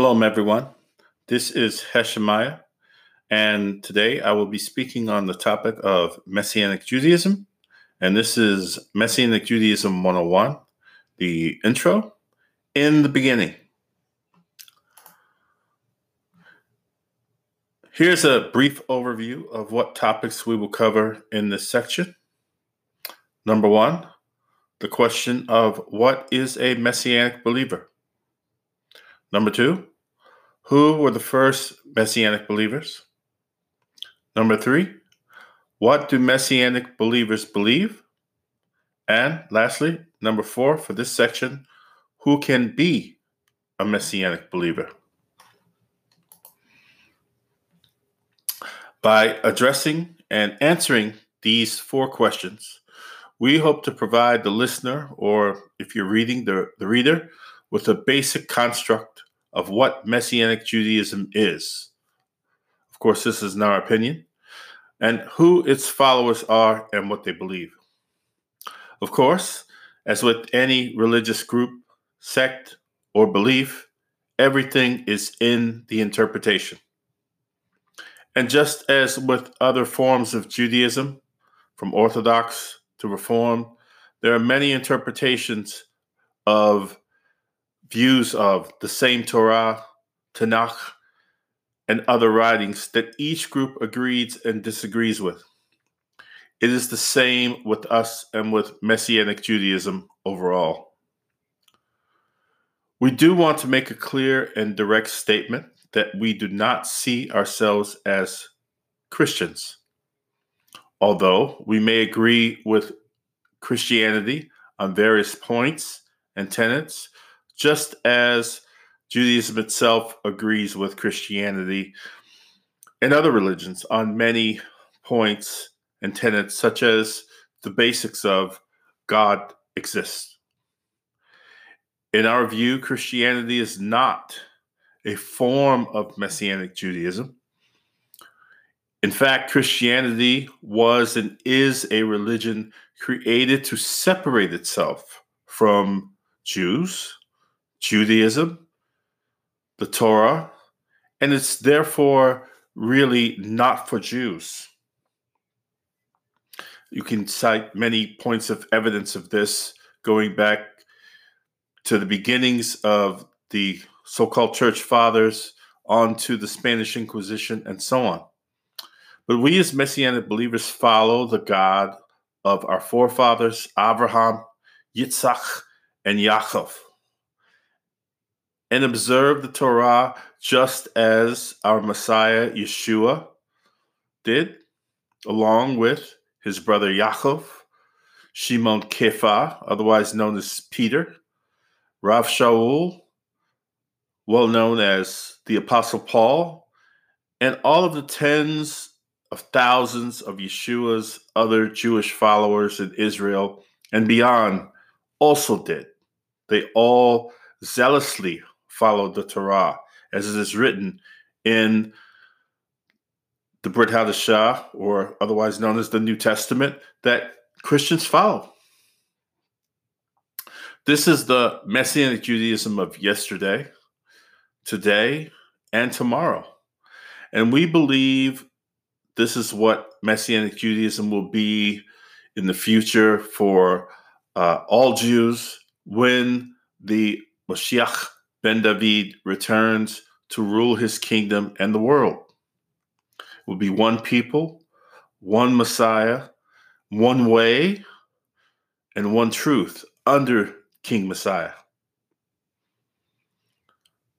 Shalom, everyone. This is Heshemiah, and today I will be speaking on the topic of Messianic Judaism. And this is Messianic Judaism 101, the intro. In the beginning, here's a brief overview of what topics we will cover in this section. Number one, the question of what is a Messianic believer? Number two, who were the first Messianic believers? Number three, what do Messianic believers believe? And lastly, number four for this section, who can be a Messianic believer? By addressing and answering these four questions, we hope to provide the listener, or if you're reading, the, the reader, with a basic construct of what Messianic Judaism is. Of course, this is our opinion, and who its followers are and what they believe. Of course, as with any religious group, sect, or belief, everything is in the interpretation. And just as with other forms of Judaism, from Orthodox to Reform, there are many interpretations of views of the same Torah, Tanakh, and other writings that each group agrees and disagrees with. It is the same with us and with Messianic Judaism overall. We do want to make a clear and direct statement that we do not see ourselves as Christians. Although we may agree with Christianity on various points and tenets, just as Judaism itself agrees with Christianity and other religions on many points and tenets, such as the basics of God exists. In our view, Christianity is not a form of Messianic Judaism. In fact, Christianity was and is a religion created to separate itself from Jews, Judaism, the Torah, and it's therefore really not for Jews. You can cite many points of evidence of this going back to the beginnings of the so called church fathers on to the Spanish Inquisition and so on. But we as Messianic believers follow the God of our forefathers, Abraham, Yitzhak, and Yaakov and observe the Torah just as our Messiah Yeshua did, along with his brother Yaakov, Shimon Kefa, otherwise known as Peter, Rav Shaul, well known as the Apostle Paul, and all of the tens of thousands of Yeshua's other Jewish followers in Israel and beyond also did. They all zealously followed the Torah, as it is written in the Brit Hadashah, or otherwise known as the New Testament, that Christians follow. This is the Messianic Judaism of yesterday, today, and tomorrow. And we believe this is what Messianic Judaism will be in the future for uh, all Jews when the Mashiach Ben David returns to rule his kingdom and the world. It will be one people, one Messiah, one way, and one truth under King Messiah.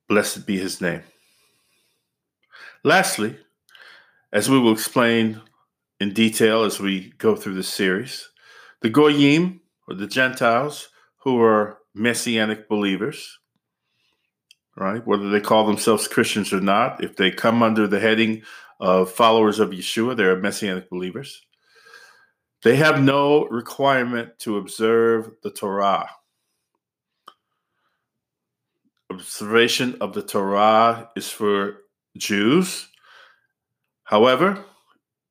Blessed be his name. Lastly, as we will explain in detail as we go through this series, the Goyim, or the Gentiles, who are messianic believers, right? Whether they call themselves Christians or not, if they come under the heading of followers of Yeshua, they're messianic believers. They have no requirement to observe the Torah. Observation of the Torah is for Jews. However,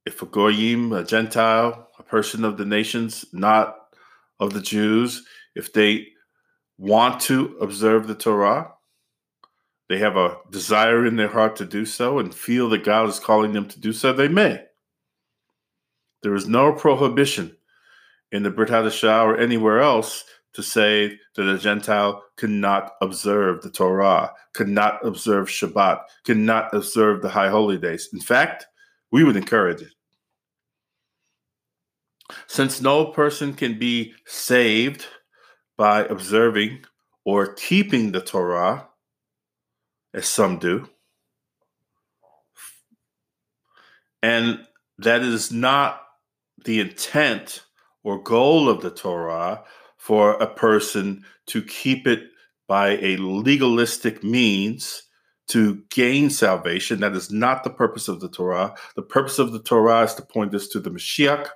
if a Goyim, a Gentile, a person of the nations, not of the Jews, if they want to observe the Torah, they have a desire in their heart to do so and feel that God is calling them to do so, they may. There is no prohibition in the Brit Hadashah or anywhere else to say that a Gentile cannot observe the Torah, cannot observe Shabbat, cannot observe the high holy days. In fact, we would encourage it. Since no person can be saved by observing or keeping the Torah, as some do, and that is not the intent or goal of the Torah for a person to keep it by a legalistic means to gain salvation. That is not the purpose of the Torah. The purpose of the Torah is to point us to the Mashiach,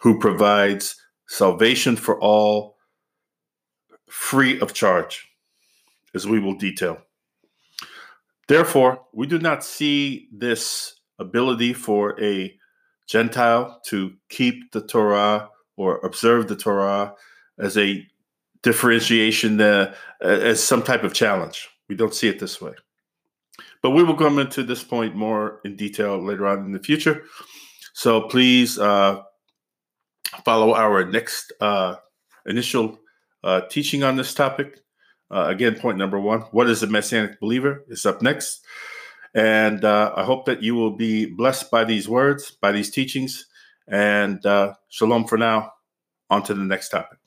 who provides salvation for all free of charge, as we will detail. Therefore, we do not see this ability for a Gentile to keep the Torah or observe the Torah as a differentiation, uh, as some type of challenge. We don't see it this way. But we will come into this point more in detail later on in the future. So please uh, follow our next uh, initial uh, teaching on this topic. Uh, again, point number one What is a Messianic believer? is up next. And uh, I hope that you will be blessed by these words, by these teachings. And uh, shalom for now. On to the next topic.